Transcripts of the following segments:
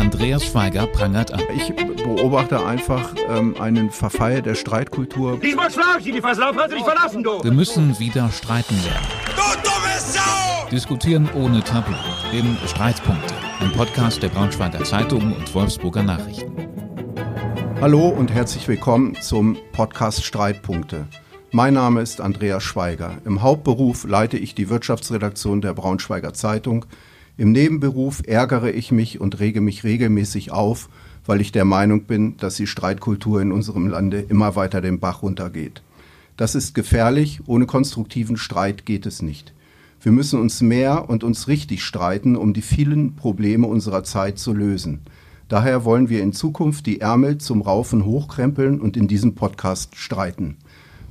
Andreas Schweiger prangert an. Ich beobachte einfach ähm, einen Verfall der Streitkultur. Diesmal schlag ich die Fasslauf hast du dich verlassen, du! Wir müssen wieder streiten lernen. Du dumme Sau! Diskutieren ohne Tabu. Im Streitpunkte. Ein Podcast der Braunschweiger Zeitung und Wolfsburger Nachrichten. Hallo und herzlich willkommen zum Podcast Streitpunkte. Mein Name ist Andreas Schweiger. Im Hauptberuf leite ich die Wirtschaftsredaktion der Braunschweiger Zeitung. Im Nebenberuf ärgere ich mich und rege mich regelmäßig auf, weil ich der Meinung bin, dass die Streitkultur in unserem Lande immer weiter den Bach runtergeht. Das ist gefährlich, ohne konstruktiven Streit geht es nicht. Wir müssen uns mehr und uns richtig streiten, um die vielen Probleme unserer Zeit zu lösen. Daher wollen wir in Zukunft die Ärmel zum Raufen hochkrempeln und in diesem Podcast streiten.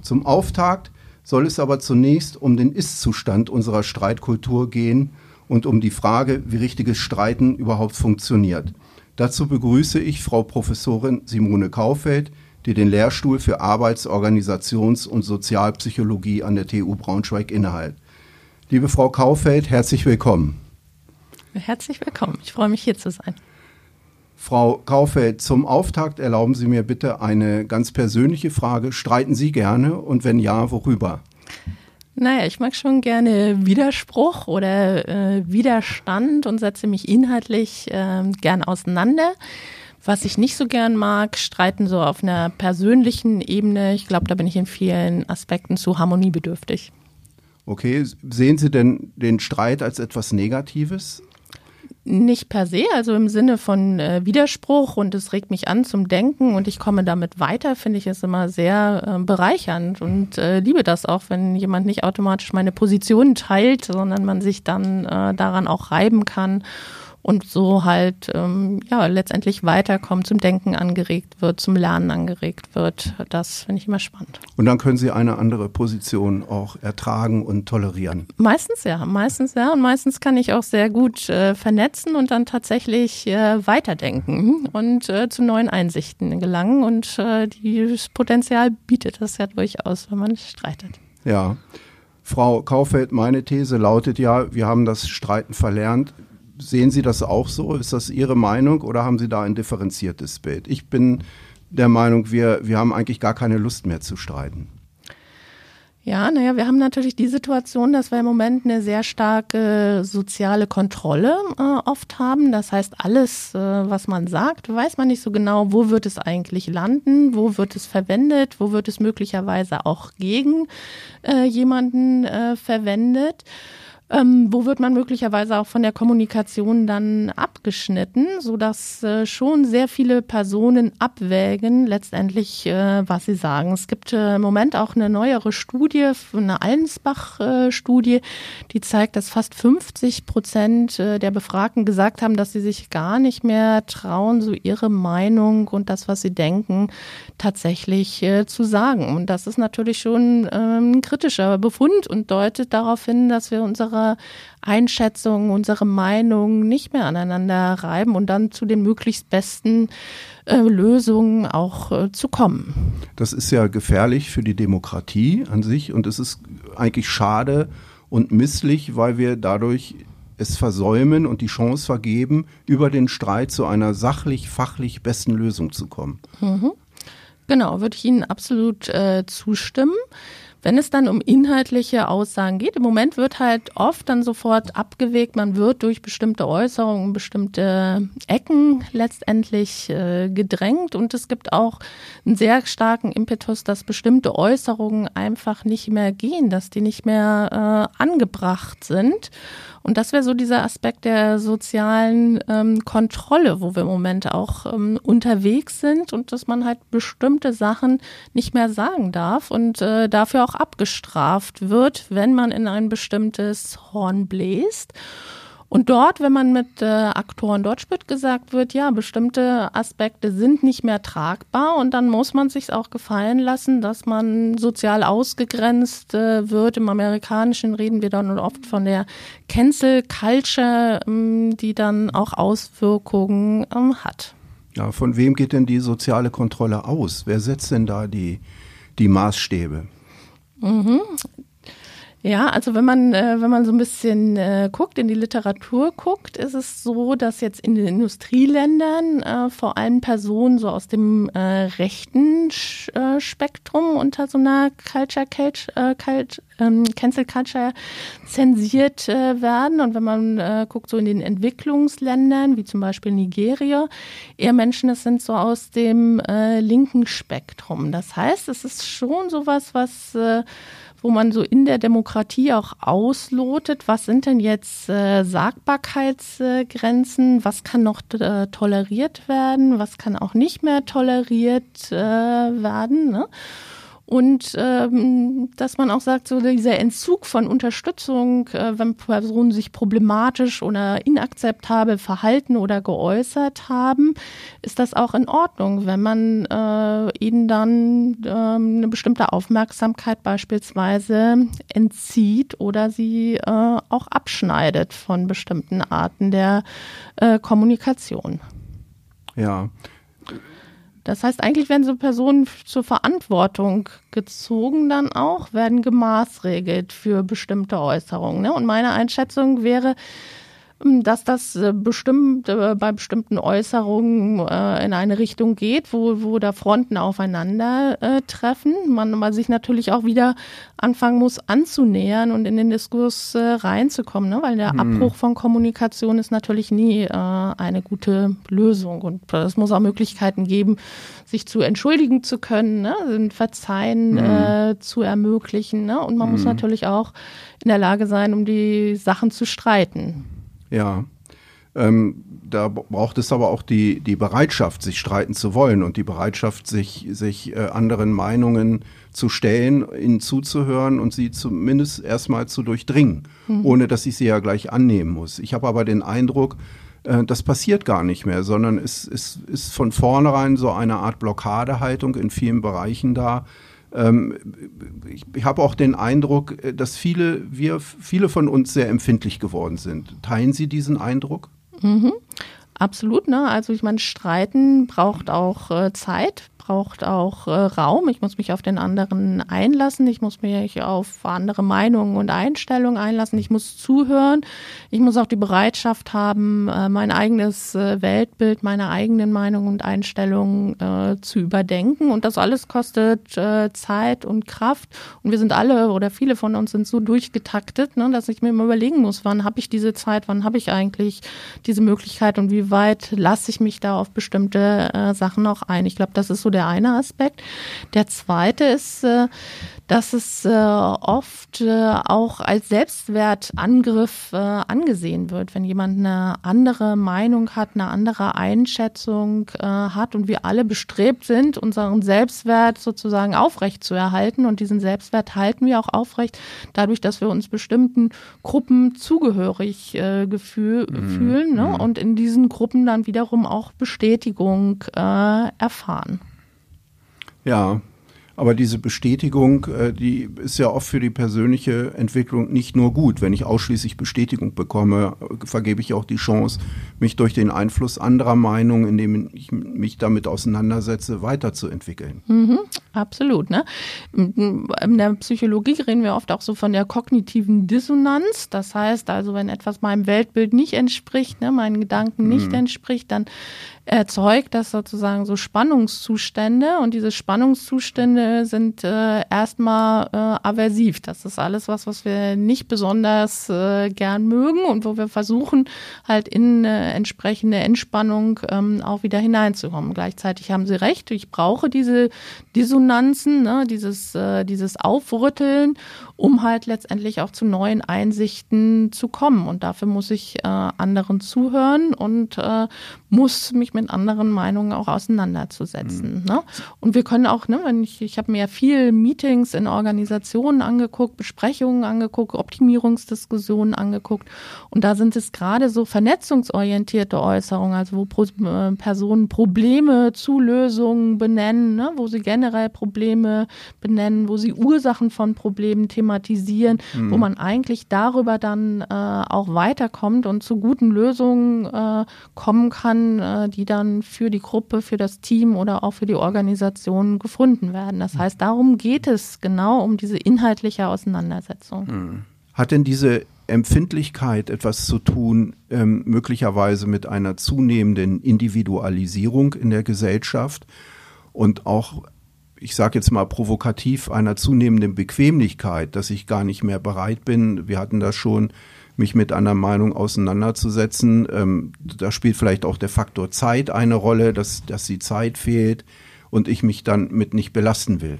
Zum Auftakt soll es aber zunächst um den Ist-Zustand unserer Streitkultur gehen und um die Frage, wie richtiges Streiten überhaupt funktioniert. Dazu begrüße ich Frau Professorin Simone Kaufeld, die den Lehrstuhl für Arbeits-, Organisations- und Sozialpsychologie an der TU Braunschweig innehat. Liebe Frau Kaufeld, herzlich willkommen. Herzlich willkommen. Ich freue mich hier zu sein. Frau Kaufeld, zum Auftakt erlauben Sie mir bitte eine ganz persönliche Frage. Streiten Sie gerne und wenn ja, worüber? Naja, ich mag schon gerne Widerspruch oder äh, Widerstand und setze mich inhaltlich äh, gern auseinander. Was ich nicht so gern mag, streiten so auf einer persönlichen Ebene. Ich glaube, da bin ich in vielen Aspekten zu harmoniebedürftig. Okay, sehen Sie denn den Streit als etwas Negatives? Nicht per se, also im Sinne von äh, Widerspruch und es regt mich an zum Denken und ich komme damit weiter, finde ich es immer sehr äh, bereichernd und äh, liebe das auch, wenn jemand nicht automatisch meine Position teilt, sondern man sich dann äh, daran auch reiben kann und so halt ähm, ja letztendlich weiterkommt, zum Denken angeregt wird, zum Lernen angeregt wird. Das finde ich immer spannend. Und dann können Sie eine andere Position auch ertragen und tolerieren. Meistens ja, meistens ja und meistens kann ich auch sehr gut äh, vernetzen und dann tatsächlich äh, weiterdenken und äh, zu neuen Einsichten gelangen und äh, dieses Potenzial bietet das ja durchaus, wenn man streitet. Ja. Frau Kaufeld, meine These lautet ja, wir haben das Streiten verlernt. Sehen Sie das auch so? Ist das Ihre Meinung oder haben Sie da ein differenziertes Bild? Ich bin der Meinung, wir, wir haben eigentlich gar keine Lust mehr zu streiten. Ja, naja, wir haben natürlich die Situation, dass wir im Moment eine sehr starke soziale Kontrolle äh, oft haben. Das heißt, alles, äh, was man sagt, weiß man nicht so genau, wo wird es eigentlich landen, wo wird es verwendet, wo wird es möglicherweise auch gegen äh, jemanden äh, verwendet. Ähm, wo wird man möglicherweise auch von der Kommunikation dann abgeschnitten, so dass äh, schon sehr viele Personen abwägen letztendlich, äh, was sie sagen. Es gibt äh, im Moment auch eine neuere Studie, eine Allensbach-Studie, die zeigt, dass fast 50 Prozent äh, der Befragten gesagt haben, dass sie sich gar nicht mehr trauen, so ihre Meinung und das, was sie denken, tatsächlich äh, zu sagen. Und das ist natürlich schon ähm, ein kritischer Befund und deutet darauf hin, dass wir unsere unsere Einschätzungen, unsere Meinungen nicht mehr aneinander reiben und dann zu den möglichst besten äh, Lösungen auch äh, zu kommen. Das ist ja gefährlich für die Demokratie an sich und es ist eigentlich schade und misslich, weil wir dadurch es versäumen und die Chance vergeben, über den Streit zu einer sachlich, fachlich besten Lösung zu kommen. Mhm. Genau, würde ich Ihnen absolut äh, zustimmen. Wenn es dann um inhaltliche Aussagen geht, im Moment wird halt oft dann sofort abgewegt, man wird durch bestimmte Äußerungen, bestimmte Ecken letztendlich äh, gedrängt und es gibt auch einen sehr starken Impetus, dass bestimmte Äußerungen einfach nicht mehr gehen, dass die nicht mehr äh, angebracht sind. Und das wäre so dieser Aspekt der sozialen ähm, Kontrolle, wo wir im Moment auch ähm, unterwegs sind und dass man halt bestimmte Sachen nicht mehr sagen darf und äh, dafür auch abgestraft wird, wenn man in ein bestimmtes Horn bläst. Und dort, wenn man mit äh, Aktoren Deutsch wird gesagt wird, ja, bestimmte Aspekte sind nicht mehr tragbar und dann muss man sich auch gefallen lassen, dass man sozial ausgegrenzt äh, wird. Im Amerikanischen reden wir dann oft von der Cancel Culture, ähm, die dann auch Auswirkungen ähm, hat. Ja, von wem geht denn die soziale Kontrolle aus? Wer setzt denn da die, die Maßstäbe? Mhm. Ja, also wenn man, äh, wenn man so ein bisschen äh, guckt, in die Literatur guckt, ist es so, dass jetzt in den Industrieländern äh, vor allem Personen so aus dem äh, rechten Sch äh, Spektrum unter so einer Culture, Cage, äh, Cult, ähm, Cancel Culture zensiert werden. Und wenn man guckt so in den Entwicklungsländern, wie zum Beispiel Nigeria, eher Menschen, das sind so aus dem linken Spektrum. Das heißt, es ist schon sowas, was wo man so in der Demokratie auch auslotet, was sind denn jetzt äh, Sagbarkeitsgrenzen, was kann noch äh, toleriert werden, was kann auch nicht mehr toleriert äh, werden. Ne? Und ähm, dass man auch sagt, so dieser Entzug von Unterstützung, äh, wenn Personen sich problematisch oder inakzeptabel verhalten oder geäußert haben, ist das auch in Ordnung, wenn man äh, ihnen dann ähm, eine bestimmte Aufmerksamkeit beispielsweise entzieht oder sie äh, auch abschneidet von bestimmten Arten der äh, Kommunikation. Ja, das heißt, eigentlich werden so Personen zur Verantwortung gezogen dann auch, werden gemaßregelt für bestimmte Äußerungen. Ne? Und meine Einschätzung wäre, dass das äh, bestimmt äh, bei bestimmten Äußerungen äh, in eine Richtung geht, wo, wo da Fronten aufeinander treffen. Man, man sich natürlich auch wieder anfangen muss anzunähern und in den Diskurs reinzukommen, ne? weil der mhm. Abbruch von Kommunikation ist natürlich nie eine gute Lösung und es muss auch Möglichkeiten geben, sich zu entschuldigen zu können, ne? Verzeihen mhm. äh, zu ermöglichen ne? und man mhm. muss natürlich auch in der Lage sein, um die Sachen zu streiten. Ja. Ähm, da braucht es aber auch die, die Bereitschaft, sich streiten zu wollen und die Bereitschaft, sich, sich äh, anderen Meinungen zu stellen, ihnen zuzuhören und sie zumindest erstmal zu durchdringen, mhm. ohne dass ich sie ja gleich annehmen muss. Ich habe aber den Eindruck, äh, das passiert gar nicht mehr, sondern es, es ist von vornherein so eine Art Blockadehaltung in vielen Bereichen da, ich, ich habe auch den Eindruck, äh, dass viele, wir, viele von uns sehr empfindlich geworden sind. Teilen Sie diesen Eindruck? Mhm. Absolut, ne? Also ich meine, Streiten braucht auch äh, Zeit, braucht auch äh, Raum. Ich muss mich auf den anderen einlassen. Ich muss mich auf andere Meinungen und Einstellungen einlassen. Ich muss zuhören. Ich muss auch die Bereitschaft haben, äh, mein eigenes äh, Weltbild, meine eigenen Meinungen und Einstellungen äh, zu überdenken. Und das alles kostet äh, Zeit und Kraft. Und wir sind alle oder viele von uns sind so durchgetaktet, ne, dass ich mir immer überlegen muss, wann habe ich diese Zeit, wann habe ich eigentlich diese Möglichkeit und wie weit lasse ich mich da auf bestimmte äh, Sachen auch ein. Ich glaube, das ist so der der eine Aspekt. Der zweite ist, äh, dass es äh, oft äh, auch als Selbstwertangriff angesehen wird, wenn jemand eine andere Meinung hat, eine andere Einschätzung hat und wir alle bestrebt sind, unseren Selbstwert sozusagen aufrecht zu erhalten. Und diesen Selbstwert halten wir auch aufrecht, dadurch, dass wir uns bestimmten Gruppen zugehörig gefühl, mhm. fühlen ne? Mhm. und in diesen Gruppen dann wiederum auch Bestätigung erfahren. Ja, aber diese Bestätigung, äh, die ist ja oft für die persönliche Entwicklung nicht nur gut. Wenn ich ausschließlich Bestätigung bekomme, vergebe ich auch die Chance, mich durch den Einfluss anderer Meinungen, indem ich mich damit auseinandersetze, weiterzuentwickeln. Mhm, absolut. Ne? In der Psychologie reden wir oft auch so von der kognitiven Dissonanz. Das heißt also, wenn etwas meinem Weltbild nicht entspricht, ne, meinen Gedanken nicht mhm. entspricht, dann erzeugt das sozusagen so Spannungszustände und diese Spannungszustände sind äh, erstmal äh, aversiv. Das ist alles was, was wir nicht besonders äh, gern mögen und wo wir versuchen halt in äh, entsprechende Entspannung ähm, auch wieder hineinzukommen. Gleichzeitig haben Sie recht, ich brauche diese Dissonanzen, ne, dieses, äh, dieses Aufrütteln, um halt letztendlich auch zu neuen Einsichten zu kommen. Und dafür muss ich äh, anderen zuhören und äh, muss mich mit anderen Meinungen auch auseinanderzusetzen. Mhm. Ne? Und wir können auch, ne, wenn ich, ich habe mir ja viel Meetings in Organisationen angeguckt, Besprechungen angeguckt, Optimierungsdiskussionen angeguckt. Und da sind es gerade so vernetzungsorientierte Äußerungen, also wo Pro äh, Personen Probleme zu Lösungen benennen, ne, wo sie generell Probleme benennen, wo sie Ursachen von Problemen thematisieren, mhm. wo man eigentlich darüber dann äh, auch weiterkommt und zu guten Lösungen äh, kommen kann, äh, die dann für die Gruppe, für das Team oder auch für die Organisation gefunden werden. Das heißt, darum geht es genau um diese inhaltliche Auseinandersetzung. Hm. Hat denn diese Empfindlichkeit etwas zu tun, ähm, möglicherweise mit einer zunehmenden Individualisierung in der Gesellschaft und auch, ich sage jetzt mal provokativ, einer zunehmenden Bequemlichkeit, dass ich gar nicht mehr bereit bin. Wir hatten das schon, mich mit einer Meinung auseinanderzusetzen. Ähm, da spielt vielleicht auch der Faktor Zeit eine Rolle, dass, dass die Zeit fehlt und ich mich dann mit nicht belasten will.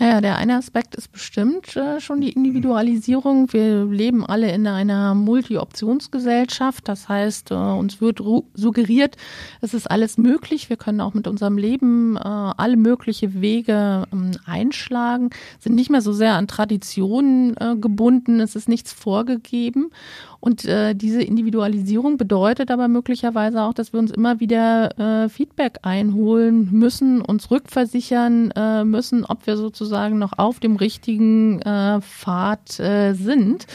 Naja, der eine Aspekt ist bestimmt äh, schon die Individualisierung. Wir leben alle in einer Multi-Optionsgesellschaft. Das heißt, äh, uns wird suggeriert, es ist alles möglich. Wir können auch mit unserem Leben äh, alle mögliche Wege ähm, einschlagen, sind nicht mehr so sehr an Traditionen äh, gebunden. Es ist nichts vorgegeben. Und äh, diese Individualisierung bedeutet aber möglicherweise auch, dass wir uns immer wieder äh, Feedback einholen müssen, uns rückversichern äh, müssen, ob wir sozusagen noch auf dem richtigen äh, Pfad äh, sind.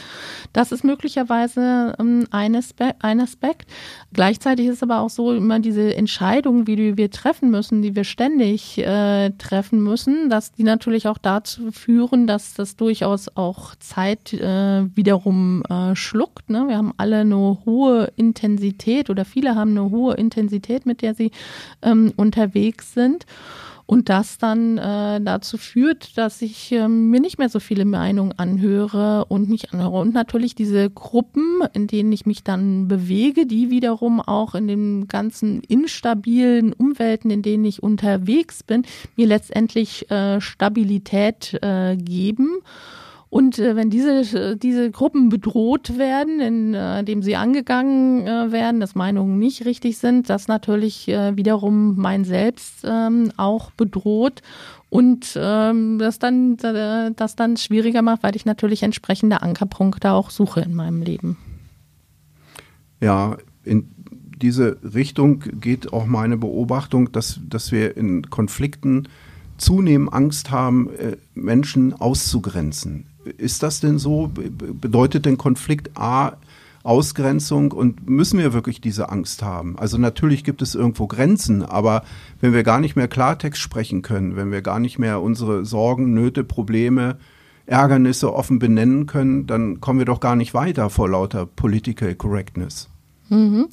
Das ist möglicherweise ähm, ein, Aspekt, ein Aspekt. Gleichzeitig ist aber auch so immer diese Entscheidungen, wie wir treffen müssen, die wir ständig äh, treffen müssen, dass die natürlich auch dazu führen, dass das durchaus auch Zeit äh, wiederum äh, schluckt. Ne? Wir haben alle eine hohe Intensität oder viele haben eine hohe Intensität, mit der sie ähm, unterwegs sind. Und das dann äh, dazu führt, dass ich äh, mir nicht mehr so viele Meinungen anhöre und nicht anhöre. Und natürlich diese Gruppen, in denen ich mich dann bewege, die wiederum auch in den ganzen instabilen Umwelten, in denen ich unterwegs bin, mir letztendlich äh, Stabilität äh, geben. Und äh, wenn diese, diese Gruppen bedroht werden, indem äh, sie angegangen äh, werden, dass Meinungen nicht richtig sind, das natürlich äh, wiederum mein Selbst ähm, auch bedroht und ähm, das, dann, das dann schwieriger macht, weil ich natürlich entsprechende Ankerpunkte auch suche in meinem Leben. Ja, in diese Richtung geht auch meine Beobachtung, dass, dass wir in Konflikten zunehmend Angst haben, äh, Menschen auszugrenzen. Ist das denn so? Bedeutet denn Konflikt A Ausgrenzung und müssen wir wirklich diese Angst haben? Also natürlich gibt es irgendwo Grenzen, aber wenn wir gar nicht mehr Klartext sprechen können, wenn wir gar nicht mehr unsere Sorgen, Nöte, Probleme, Ärgernisse offen benennen können, dann kommen wir doch gar nicht weiter vor lauter Political Correctness. Mhm.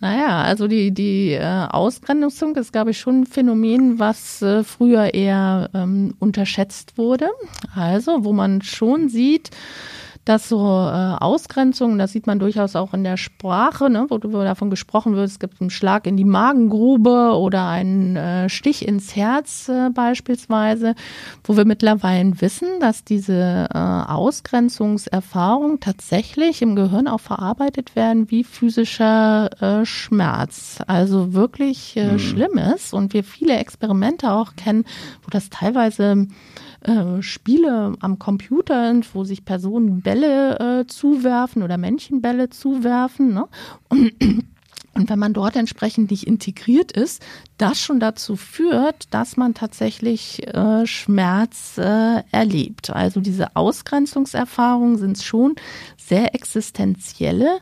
Naja, also die, die äh, Ausgrenzung ist, glaube ich, schon ein Phänomen, was äh, früher eher ähm, unterschätzt wurde. Also, wo man schon sieht, dass so äh, Ausgrenzungen, das sieht man durchaus auch in der Sprache, ne, wo, wo davon gesprochen wird, es gibt einen Schlag in die Magengrube oder einen äh, Stich ins Herz äh, beispielsweise, wo wir mittlerweile wissen, dass diese äh, Ausgrenzungserfahrungen tatsächlich im Gehirn auch verarbeitet werden wie physischer äh, Schmerz. Also wirklich äh, mhm. schlimm ist und wir viele Experimente auch kennen, wo das teilweise äh, Spiele am Computer, wo sich Personen Bälle äh, zuwerfen oder Männchenbälle zuwerfen. Ne? Und, und wenn man dort entsprechend nicht integriert ist, das schon dazu führt, dass man tatsächlich äh, Schmerz äh, erlebt. Also diese Ausgrenzungserfahrungen sind schon sehr existenzielle,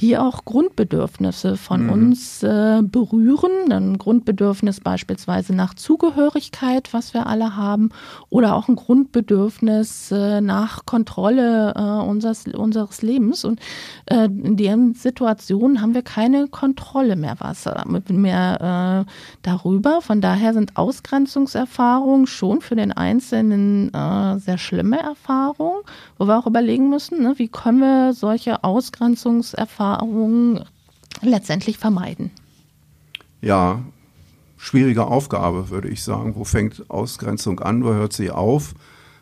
die auch Grundbedürfnisse von mhm. uns äh, berühren. Ein Grundbedürfnis beispielsweise nach Zugehörigkeit, was wir alle haben, oder auch ein Grundbedürfnis äh, nach Kontrolle äh, unseres, unseres Lebens. Und äh, in deren Situation haben wir keine Kontrolle mehr, was äh, mehr äh, darüber. Von daher sind Ausgrenzungserfahrungen schon für den Einzelnen sehr schlimme Erfahrungen, wo wir auch überlegen müssen, ne, wie können wir solche Ausgrenzungserfahrungen Erfahrungen letztendlich vermeiden? Ja, schwierige Aufgabe, würde ich sagen. Wo fängt Ausgrenzung an, wo hört sie auf?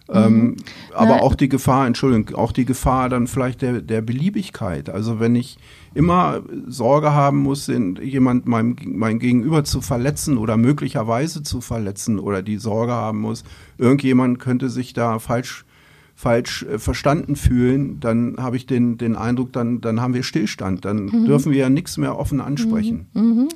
Ähm, mhm. aber auch die Gefahr, Entschuldigung, auch die Gefahr dann vielleicht der, der Beliebigkeit. Also wenn ich immer Sorge haben muss, jemand mein, mein Gegenüber zu verletzen oder möglicherweise zu verletzen oder die Sorge haben muss, irgendjemand könnte sich da falsch falsch äh, verstanden fühlen, dann habe ich den, den Eindruck, dann, dann haben wir Stillstand. Dann mhm. dürfen wir ja nichts mehr offen ansprechen. Mhm. Mhm.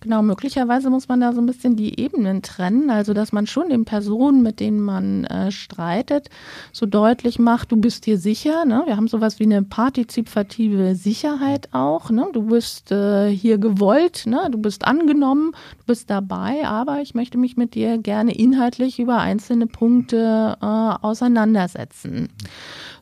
Genau, möglicherweise muss man da so ein bisschen die Ebenen trennen, also dass man schon den Personen, mit denen man äh, streitet, so deutlich macht, du bist dir sicher. Ne? Wir haben sowas wie eine partizipative Sicherheit auch. Ne? Du bist äh, hier gewollt, ne? du bist angenommen, du bist dabei, aber ich möchte mich mit dir gerne inhaltlich über einzelne Punkte äh, auseinandersetzen.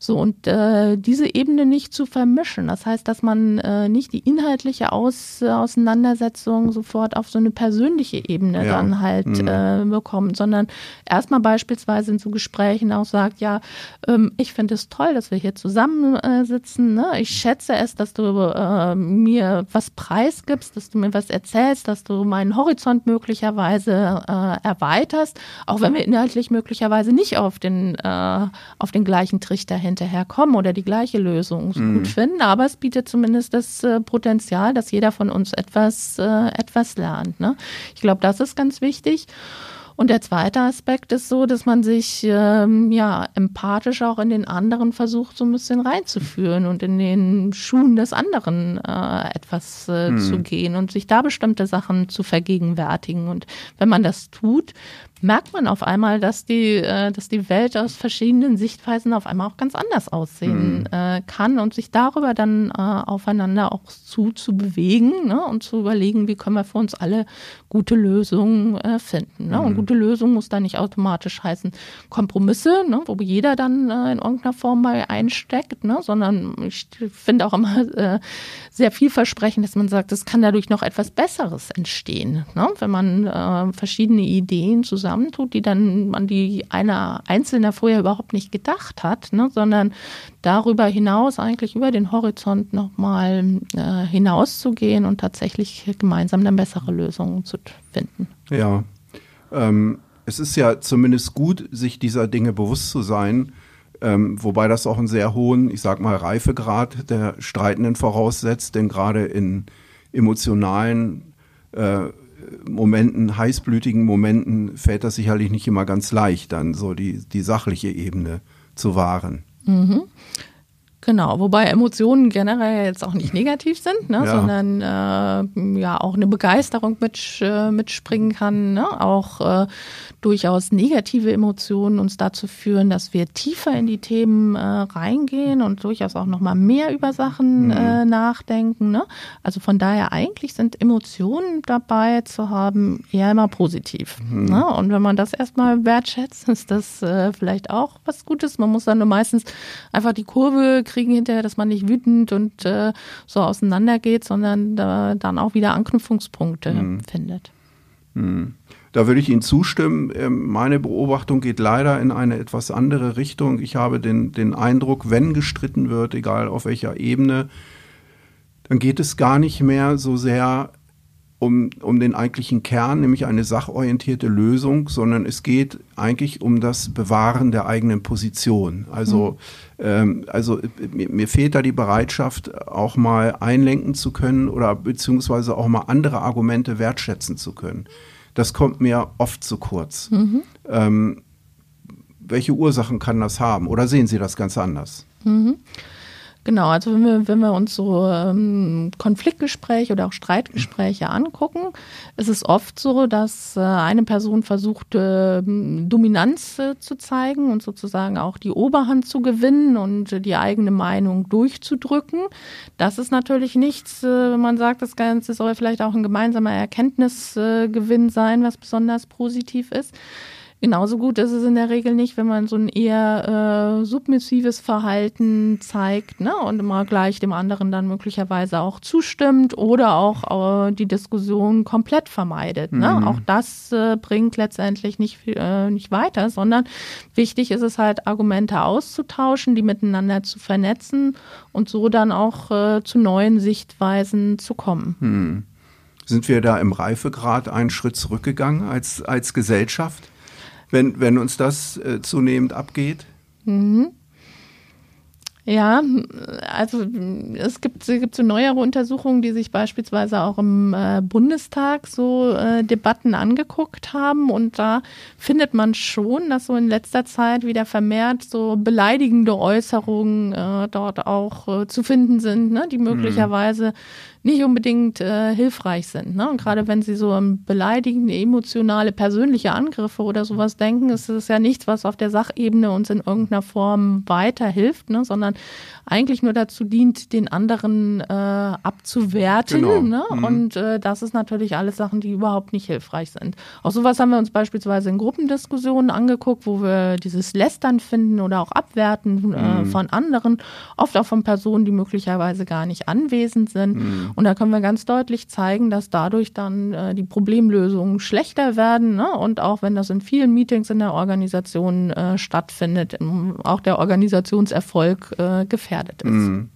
So, und äh, diese Ebene nicht zu vermischen. Das heißt, dass man äh, nicht die inhaltliche Aus, äh, Auseinandersetzung sofort auf so eine persönliche Ebene ja. dann halt mhm. äh, bekommt, sondern erstmal beispielsweise in so Gesprächen auch sagt, ja, ähm, ich finde es toll, dass wir hier zusammensitzen. Ne? Ich schätze es, dass du äh, mir was preisgibst, dass du mir was erzählst, dass du meinen Horizont möglicherweise äh, erweiterst, auch wenn wir inhaltlich möglicherweise nicht auf den, äh, auf den gleichen Trichter hinterher kommen oder die gleiche Lösung mhm. gut finden, aber es bietet zumindest das äh, Potenzial, dass jeder von uns etwas, äh, etwas lernt. Ne? Ich glaube, das ist ganz wichtig. Und der zweite Aspekt ist so, dass man sich ähm, ja empathisch auch in den anderen versucht, so ein bisschen reinzuführen und in den Schuhen des anderen äh, etwas äh, hm. zu gehen und sich da bestimmte Sachen zu vergegenwärtigen. Und wenn man das tut, merkt man auf einmal, dass die, äh, dass die Welt aus verschiedenen Sichtweisen auf einmal auch ganz anders aussehen mhm. äh, kann und sich darüber dann äh, aufeinander auch zu, zu bewegen ne? und zu überlegen, wie können wir für uns alle gute Lösungen äh, finden. Ne? Mhm. Und gute Lösung muss da nicht automatisch heißen Kompromisse, ne? wo jeder dann äh, in irgendeiner Form mal einsteckt, ne? sondern ich finde auch immer äh, sehr vielversprechend, dass man sagt, es kann dadurch noch etwas Besseres entstehen, ne? wenn man äh, verschiedene Ideen zusammen zusammentut, die dann an die einer Einzelner vorher überhaupt nicht gedacht hat, ne, sondern darüber hinaus eigentlich über den Horizont nochmal äh, hinauszugehen und tatsächlich gemeinsam dann bessere Lösungen zu finden. Ja, ähm, es ist ja zumindest gut, sich dieser Dinge bewusst zu sein, ähm, wobei das auch einen sehr hohen, ich sag mal, Reifegrad der Streitenden voraussetzt, denn gerade in emotionalen äh, Momenten, heißblütigen Momenten fällt das sicherlich nicht immer ganz leicht, dann so die, die sachliche Ebene zu wahren. Mhm. Genau, wobei Emotionen generell jetzt auch nicht negativ sind, ne, ja. sondern äh, ja auch eine Begeisterung mit, äh, mitspringen kann, ne? auch äh, durchaus negative Emotionen uns dazu führen, dass wir tiefer in die Themen äh, reingehen und durchaus auch nochmal mehr über Sachen mhm. äh, nachdenken. Ne? Also von daher eigentlich sind Emotionen dabei zu haben eher immer positiv. Mhm. Ne? Und wenn man das erstmal wertschätzt, ist das äh, vielleicht auch was Gutes. Man muss dann nur meistens einfach die Kurve kriegen kriegen hinterher, dass man nicht wütend und äh, so auseinandergeht, sondern äh, dann auch wieder Anknüpfungspunkte mhm. findet. Mhm. Da würde ich Ihnen zustimmen. Ähm, meine Beobachtung geht leider in eine etwas andere Richtung. Ich habe den, den Eindruck, wenn gestritten wird, egal auf welcher Ebene, dann geht es gar nicht mehr so sehr um, um den eigentlichen Kern, nämlich eine sachorientierte Lösung, sondern es geht eigentlich um das Bewahren der eigenen Position. Also, mhm. ähm, also mir, mir, fehlt da die Bereitschaft, auch mal einlenken zu können oder beziehungsweise auch mal andere Argumente wertschätzen zu können. Das kommt mir oft zu kurz. Mhm. Ähm, welche Ursachen kann das haben? Oder sehen Sie das ganz anders? Mhm. Genau, also wenn wir, wenn wir uns so ähm, Konfliktgespräche oder auch Streitgespräche angucken, ist es oft so, dass äh, eine Person versucht, äh, Dominanz äh, zu zeigen und sozusagen auch die Oberhand zu gewinnen und die eigene Meinung durchzudrücken. Das ist natürlich nichts, äh, wenn man sagt, das Ganze soll vielleicht auch ein gemeinsamer Erkenntnisgewinn sein, was besonders positiv ist. Genauso gut ist es in der Regel nicht, wenn man so ein eher äh, submissives Verhalten zeigt ne? und immer gleich dem anderen dann möglicherweise auch zustimmt oder auch äh, die Diskussion komplett vermeidet. Ne? Mhm. Auch das äh, bringt letztendlich nicht, äh, nicht weiter, sondern wichtig ist es halt, Argumente auszutauschen, die miteinander zu vernetzen und so dann auch äh, zu neuen Sichtweisen zu kommen. Mhm. Sind wir da im Reifegrad einen Schritt zurückgegangen als, als Gesellschaft? Wenn, wenn uns das äh, zunehmend abgeht? Mhm. Ja, also es gibt, es gibt so neuere Untersuchungen, die sich beispielsweise auch im äh, Bundestag so äh, Debatten angeguckt haben. Und da findet man schon, dass so in letzter Zeit wieder vermehrt so beleidigende Äußerungen äh, dort auch äh, zu finden sind, ne, die möglicherweise nicht unbedingt äh, hilfreich sind. Ne? Und gerade wenn Sie so an beleidigende, emotionale, persönliche Angriffe oder sowas denken, ist es ja nichts, was auf der Sachebene uns in irgendeiner Form weiterhilft, ne? sondern eigentlich nur dazu dient, den anderen äh, abzuwerten. Genau. Ne? Mhm. Und äh, das ist natürlich alles Sachen, die überhaupt nicht hilfreich sind. Auch sowas haben wir uns beispielsweise in Gruppendiskussionen angeguckt, wo wir dieses Lästern finden oder auch Abwerten äh, mhm. von anderen, oft auch von Personen, die möglicherweise gar nicht anwesend sind. Mhm. Und da können wir ganz deutlich zeigen, dass dadurch dann äh, die Problemlösungen schlechter werden. Ne? Und auch wenn das in vielen Meetings in der Organisation äh, stattfindet, auch der Organisationserfolg äh, gefährdet ist. Mhm.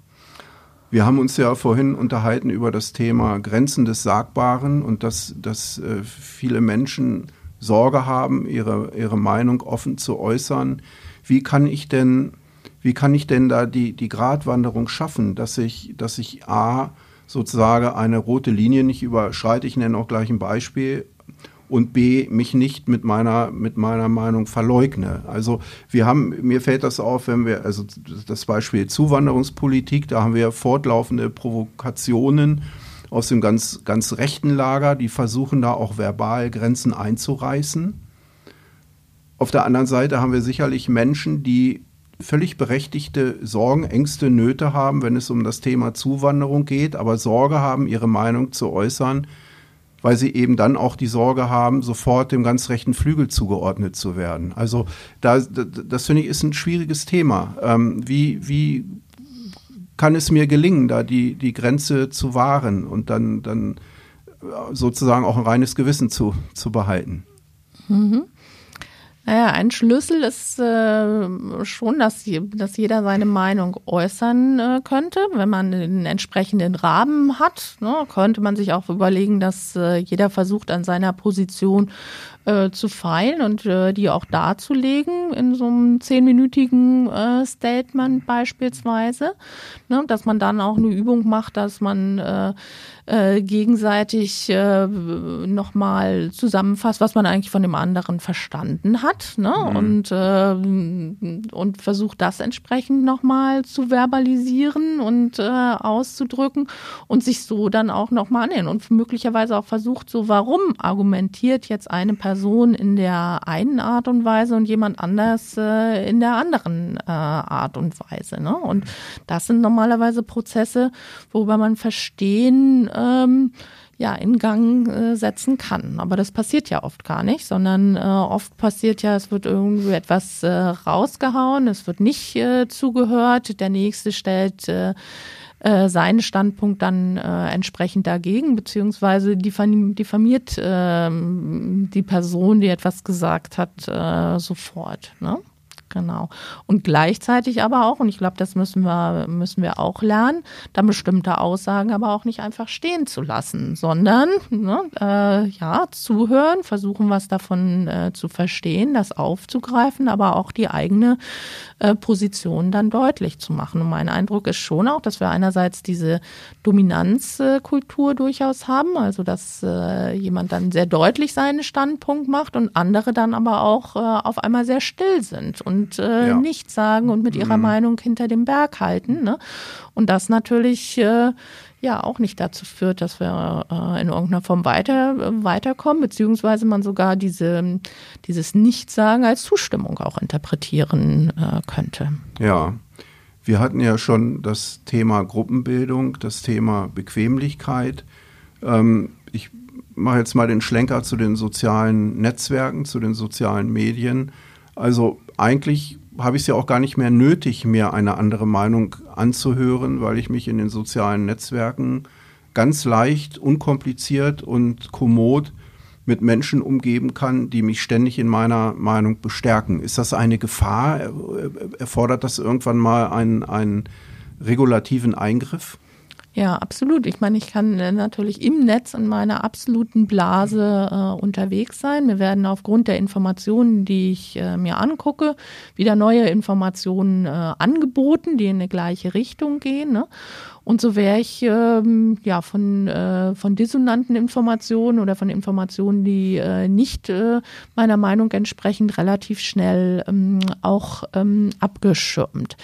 Wir haben uns ja vorhin unterhalten über das Thema Grenzen des Sagbaren und dass, dass äh, viele Menschen Sorge haben, ihre, ihre Meinung offen zu äußern. Wie kann ich denn, wie kann ich denn da die, die Gratwanderung schaffen, dass ich, dass ich A, sozusagen eine rote Linie nicht überschreite. Ich nenne auch gleich ein Beispiel. Und B, mich nicht mit meiner, mit meiner Meinung verleugne. Also wir haben, mir fällt das auf, wenn wir, also das Beispiel Zuwanderungspolitik, da haben wir fortlaufende Provokationen aus dem ganz, ganz rechten Lager, die versuchen da auch verbal Grenzen einzureißen. Auf der anderen Seite haben wir sicherlich Menschen, die völlig berechtigte Sorgen, Ängste, Nöte haben, wenn es um das Thema Zuwanderung geht, aber Sorge haben, ihre Meinung zu äußern, weil sie eben dann auch die Sorge haben, sofort dem ganz rechten Flügel zugeordnet zu werden. Also da, das finde ich ist ein schwieriges Thema. Ähm, wie, wie kann es mir gelingen, da die, die Grenze zu wahren und dann, dann sozusagen auch ein reines Gewissen zu, zu behalten? Mhm. Naja, ein Schlüssel ist äh, schon, dass, dass jeder seine Meinung äußern äh, könnte. Wenn man den entsprechenden Rahmen hat, ne, könnte man sich auch überlegen, dass äh, jeder versucht, an seiner Position äh, zu feilen und äh, die auch darzulegen in so einem zehnminütigen äh, Statement beispielsweise. Ne, dass man dann auch eine Übung macht, dass man äh, äh, gegenseitig äh, nochmal zusammenfasst, was man eigentlich von dem anderen verstanden hat. Ne? Mhm. Und, äh, und versucht das entsprechend nochmal zu verbalisieren und äh, auszudrücken und sich so dann auch nochmal annehmen und möglicherweise auch versucht, so warum argumentiert jetzt eine Person in der einen Art und Weise und jemand anders äh, in der anderen äh, Art und Weise. Ne? Und das sind normalerweise Prozesse, worüber man verstehen ähm, ja, in Gang äh, setzen kann. Aber das passiert ja oft gar nicht, sondern äh, oft passiert ja, es wird irgendwie etwas äh, rausgehauen, es wird nicht äh, zugehört, der Nächste stellt äh, seinen Standpunkt dann äh, entsprechend dagegen, beziehungsweise diffamiert äh, die Person, die etwas gesagt hat, äh, sofort. Ne? Genau. Und gleichzeitig aber auch, und ich glaube, das müssen wir, müssen wir auch lernen, dann bestimmte Aussagen aber auch nicht einfach stehen zu lassen, sondern ne, äh, ja, zuhören, versuchen, was davon äh, zu verstehen, das aufzugreifen, aber auch die eigene äh, Position dann deutlich zu machen. Und mein Eindruck ist schon auch, dass wir einerseits diese Dominanzkultur durchaus haben, also dass äh, jemand dann sehr deutlich seinen Standpunkt macht und andere dann aber auch äh, auf einmal sehr still sind und und äh, ja. nichts sagen und mit ihrer mhm. Meinung hinter dem Berg halten. Ne? Und das natürlich äh, ja auch nicht dazu führt, dass wir äh, in irgendeiner Form weiter, äh, weiterkommen, beziehungsweise man sogar diese, dieses Nichtsagen als Zustimmung auch interpretieren äh, könnte. Ja. Wir hatten ja schon das Thema Gruppenbildung, das Thema Bequemlichkeit. Ähm, ich mache jetzt mal den Schlenker zu den sozialen Netzwerken, zu den sozialen Medien. Also eigentlich habe ich es ja auch gar nicht mehr nötig, mir eine andere Meinung anzuhören, weil ich mich in den sozialen Netzwerken ganz leicht, unkompliziert und kommod mit Menschen umgeben kann, die mich ständig in meiner Meinung bestärken. Ist das eine Gefahr? Erfordert das irgendwann mal einen, einen regulativen Eingriff? Ja, absolut. Ich meine, ich kann äh, natürlich im Netz in meiner absoluten Blase äh, unterwegs sein. Mir werden aufgrund der Informationen, die ich äh, mir angucke, wieder neue Informationen äh, angeboten, die in eine gleiche Richtung gehen. Ne? Und so wäre ich ähm, ja von, äh, von dissonanten Informationen oder von Informationen, die äh, nicht äh, meiner Meinung entsprechend relativ schnell ähm, auch ähm, abgeschirmt.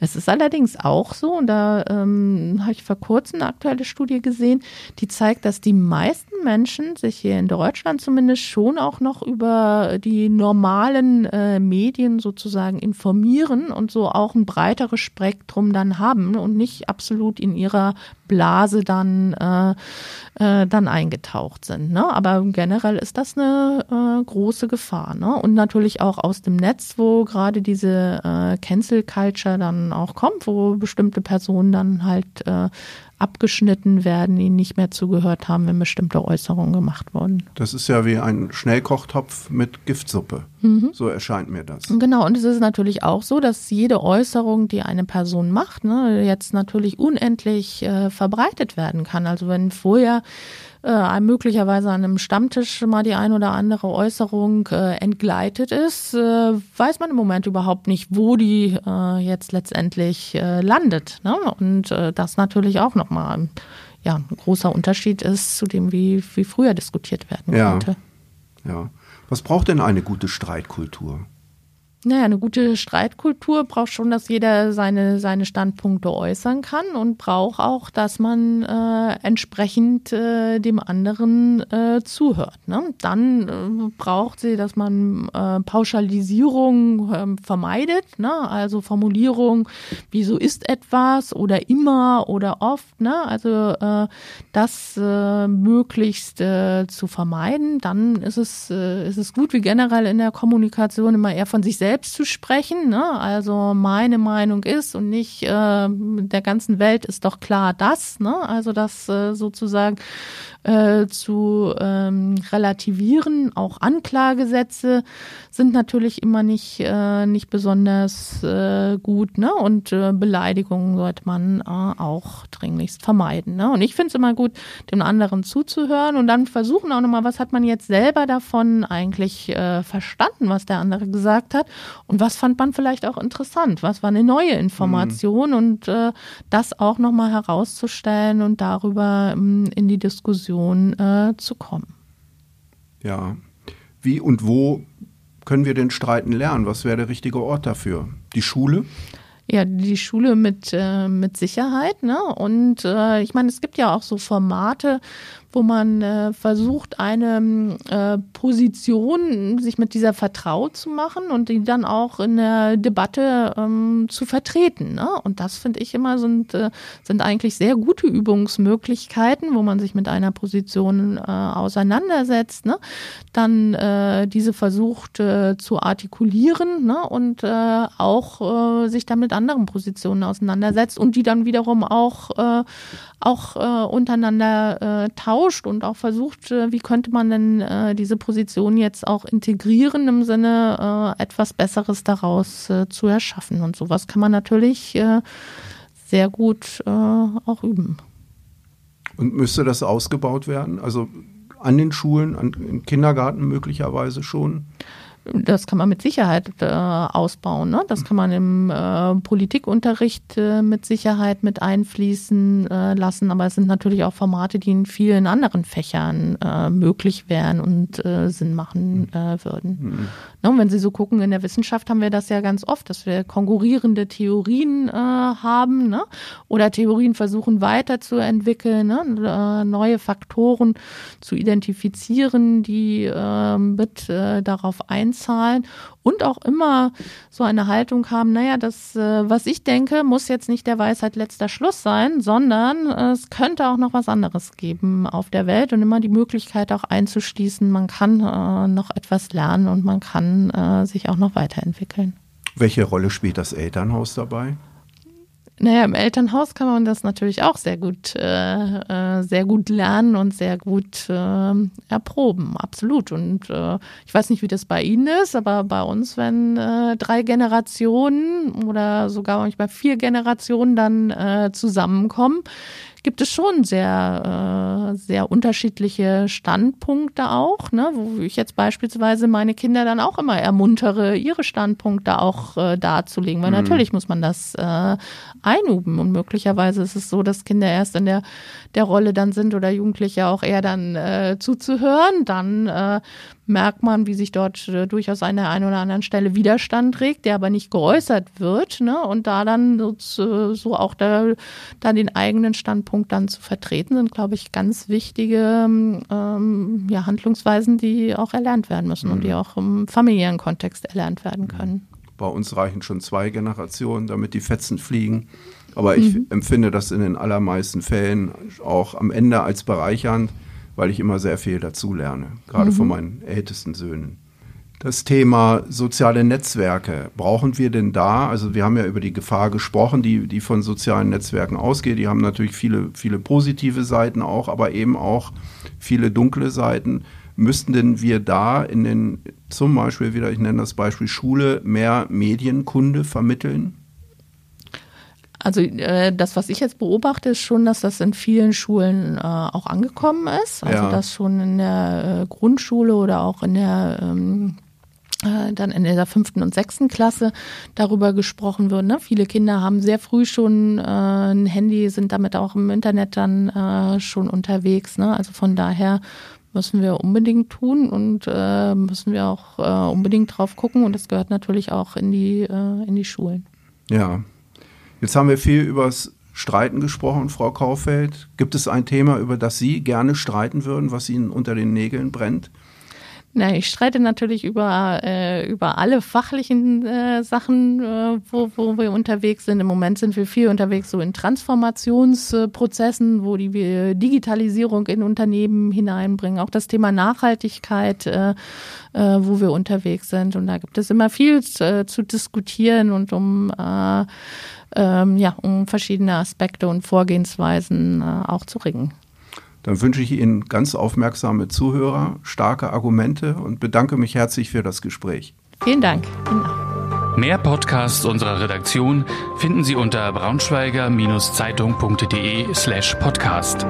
Es ist allerdings auch so, und da ähm, habe ich vor kurzem eine aktuelle Studie gesehen, die zeigt, dass die meisten Menschen sich hier in Deutschland zumindest schon auch noch über die normalen äh, Medien sozusagen informieren und so auch ein breiteres Spektrum dann haben und nicht absolut in ihrer Blase dann, äh, äh, dann eingetaucht sind. Ne? Aber generell ist das eine äh, große Gefahr. Ne? Und natürlich auch aus dem Netz, wo gerade diese äh, Cancel Culture dann auch kommt, wo bestimmte Personen dann halt äh, abgeschnitten werden, ihnen nicht mehr zugehört haben, wenn bestimmte Äußerungen gemacht wurden. Das ist ja wie ein Schnellkochtopf mit Giftsuppe. Mhm. So erscheint mir das. Genau, und es ist natürlich auch so, dass jede Äußerung, die eine Person macht, ne, jetzt natürlich unendlich äh, verbreitet werden kann. Also wenn vorher äh, möglicherweise an einem Stammtisch mal die ein oder andere Äußerung äh, entgleitet ist, äh, weiß man im Moment überhaupt nicht, wo die äh, jetzt letztendlich äh, landet. Ne? Und äh, das natürlich auch nochmal ja, ein großer Unterschied ist zu dem, wie, wie früher diskutiert werden ja. konnte. Ja. Was braucht denn eine gute Streitkultur? Naja, eine gute Streitkultur braucht schon, dass jeder seine, seine Standpunkte äußern kann und braucht auch, dass man äh, entsprechend äh, dem anderen äh, zuhört. Ne? Dann äh, braucht sie, dass man äh, Pauschalisierung äh, vermeidet, ne? also Formulierung, wieso ist etwas oder immer oder oft, ne? also äh, das äh, möglichst äh, zu vermeiden. Dann ist es, äh, ist es gut, wie generell in der Kommunikation immer eher von sich selbst selbst zu sprechen. Ne? Also meine Meinung ist und nicht äh, der ganzen Welt ist doch klar das. Ne? Also das äh, sozusagen äh, zu ähm, relativieren. Auch Anklagesätze sind natürlich immer nicht, äh, nicht besonders äh, gut. Ne? Und äh, Beleidigungen sollte man äh, auch dringlichst vermeiden. Ne? Und ich finde es immer gut, dem anderen zuzuhören und dann versuchen auch nochmal, was hat man jetzt selber davon eigentlich äh, verstanden, was der andere gesagt hat und was fand man vielleicht auch interessant, was war eine neue Information mhm. und äh, das auch nochmal herauszustellen und darüber ähm, in die Diskussion Diskussion äh, zu kommen. Ja. Wie und wo können wir denn streiten lernen? Was wäre der richtige Ort dafür? Die Schule? Ja, die Schule mit, äh, mit Sicherheit. Ne? Und äh, ich meine, es gibt ja auch so Formate, wo man äh, versucht, eine äh, Position sich mit dieser vertraut zu machen und die dann auch in der Debatte ähm, zu vertreten. Ne? Und das finde ich immer sind, äh, sind eigentlich sehr gute Übungsmöglichkeiten, wo man sich mit einer Position äh, auseinandersetzt, ne? dann äh, diese versucht äh, zu artikulieren ne? und äh, auch äh, sich dann mit anderen Positionen auseinandersetzt und die dann wiederum auch, äh, auch äh, untereinander äh, tauscht getauscht und auch versucht, äh, wie könnte man denn äh, diese Position jetzt auch integrieren im Sinne, äh, etwas Besseres daraus äh, zu erschaffen. Und sowas kann man natürlich äh, sehr gut äh, auch üben. Und müsste das ausgebaut werden? Also an den Schulen, an, im Kindergarten möglicherweise schon? Das kann man mit Sicherheit äh, ausbauen. Ne? Das kann man im äh, Politikunterricht äh, mit Sicherheit mit einfließen äh, lassen. Aber es sind natürlich auch Formate, die in vielen anderen Fächern äh, möglich wären und äh, Sinn machen äh, würden. Mhm. Ne? Und wenn Sie so gucken, in der Wissenschaft haben wir das ja ganz oft, dass wir konkurrierende Theorien haben ne? oder Theorien versuchen weiterzuentwickeln, ne? Neue Faktoren zu identifizieren, die mit darauf ein einzahlen und auch immer so eine Haltung haben, naja, das, äh, was ich denke, muss jetzt nicht der Weisheit letzter Schluss sein, sondern äh, es könnte auch noch was anderes geben auf der Welt und immer die Möglichkeit auch einzuschließen, man kann äh, noch etwas lernen und man kann äh, sich auch noch weiterentwickeln. Welche Rolle spielt das Elternhaus dabei? Naja, im Elternhaus kann man das natürlich auch sehr gut, äh, äh, sehr gut lernen und sehr gut äh, erproben, absolut. Und äh, ich weiß nicht, wie das bei Ihnen ist, aber bei uns, wenn äh, drei Generationen oder sogar manchmal vier Generationen dann äh, zusammenkommen, gibt es schon sehr, äh, sehr unterschiedliche Standpunkte auch, ne, wo ich jetzt beispielsweise meine Kinder dann auch immer ermuntere, ihre Standpunkte auch äh, darzulegen, weil mhm. natürlich muss man das äh, einüben. Und möglicherweise ist es so, dass Kinder erst in der, der Rolle dann sind oder Jugendliche auch eher dann äh, zuzuhören, dann äh, merkt man, wie sich dort äh, durchaus an der einen oder anderen Stelle Widerstand regt, der aber nicht geäußert wird. Ne? Und da dann so, so auch da, dann den eigenen Standpunkt dann zu vertreten, sind, glaube ich, ganz wichtige ähm, ja, Handlungsweisen, die auch erlernt werden müssen mhm. und die mhm. auch im familiären Kontext erlernt werden können. Bei uns reichen schon zwei Generationen, damit die Fetzen fliegen. Aber ich mhm. empfinde das in den allermeisten Fällen auch am Ende als bereichernd weil ich immer sehr viel dazu lerne, gerade mhm. von meinen ältesten Söhnen. Das Thema soziale Netzwerke, brauchen wir denn da? Also wir haben ja über die Gefahr gesprochen, die, die von sozialen Netzwerken ausgeht. Die haben natürlich viele, viele positive Seiten auch, aber eben auch viele dunkle Seiten. Müssten denn wir da in den, zum Beispiel wieder, ich nenne das Beispiel Schule, mehr Medienkunde vermitteln? Also äh, das, was ich jetzt beobachte, ist schon, dass das in vielen Schulen äh, auch angekommen ist. Also ja. dass schon in der äh, Grundschule oder auch in der ähm, äh, dann in der fünften und sechsten Klasse darüber gesprochen wird. Ne? Viele Kinder haben sehr früh schon äh, ein Handy, sind damit auch im Internet dann äh, schon unterwegs. Ne? Also von daher müssen wir unbedingt tun und äh, müssen wir auch äh, unbedingt drauf gucken und das gehört natürlich auch in die äh, in die Schulen. Ja, Jetzt haben wir viel übers Streiten gesprochen, Frau Kaufeld. Gibt es ein Thema, über das Sie gerne streiten würden, was Ihnen unter den Nägeln brennt? Na, ich streite natürlich über, äh, über alle fachlichen äh, Sachen, äh, wo, wo wir unterwegs sind. Im Moment sind wir viel unterwegs so in Transformationsprozessen, wo die Digitalisierung in Unternehmen hineinbringen. Auch das Thema Nachhaltigkeit, äh, äh, wo wir unterwegs sind. Und da gibt es immer viel äh, zu diskutieren und um äh, ähm, ja, um verschiedene Aspekte und Vorgehensweisen äh, auch zu ringen. Dann wünsche ich Ihnen ganz aufmerksame Zuhörer, starke Argumente und bedanke mich herzlich für das Gespräch. Vielen Dank. Mehr Podcasts unserer Redaktion finden Sie unter braunschweiger-zeitung.de slash podcast.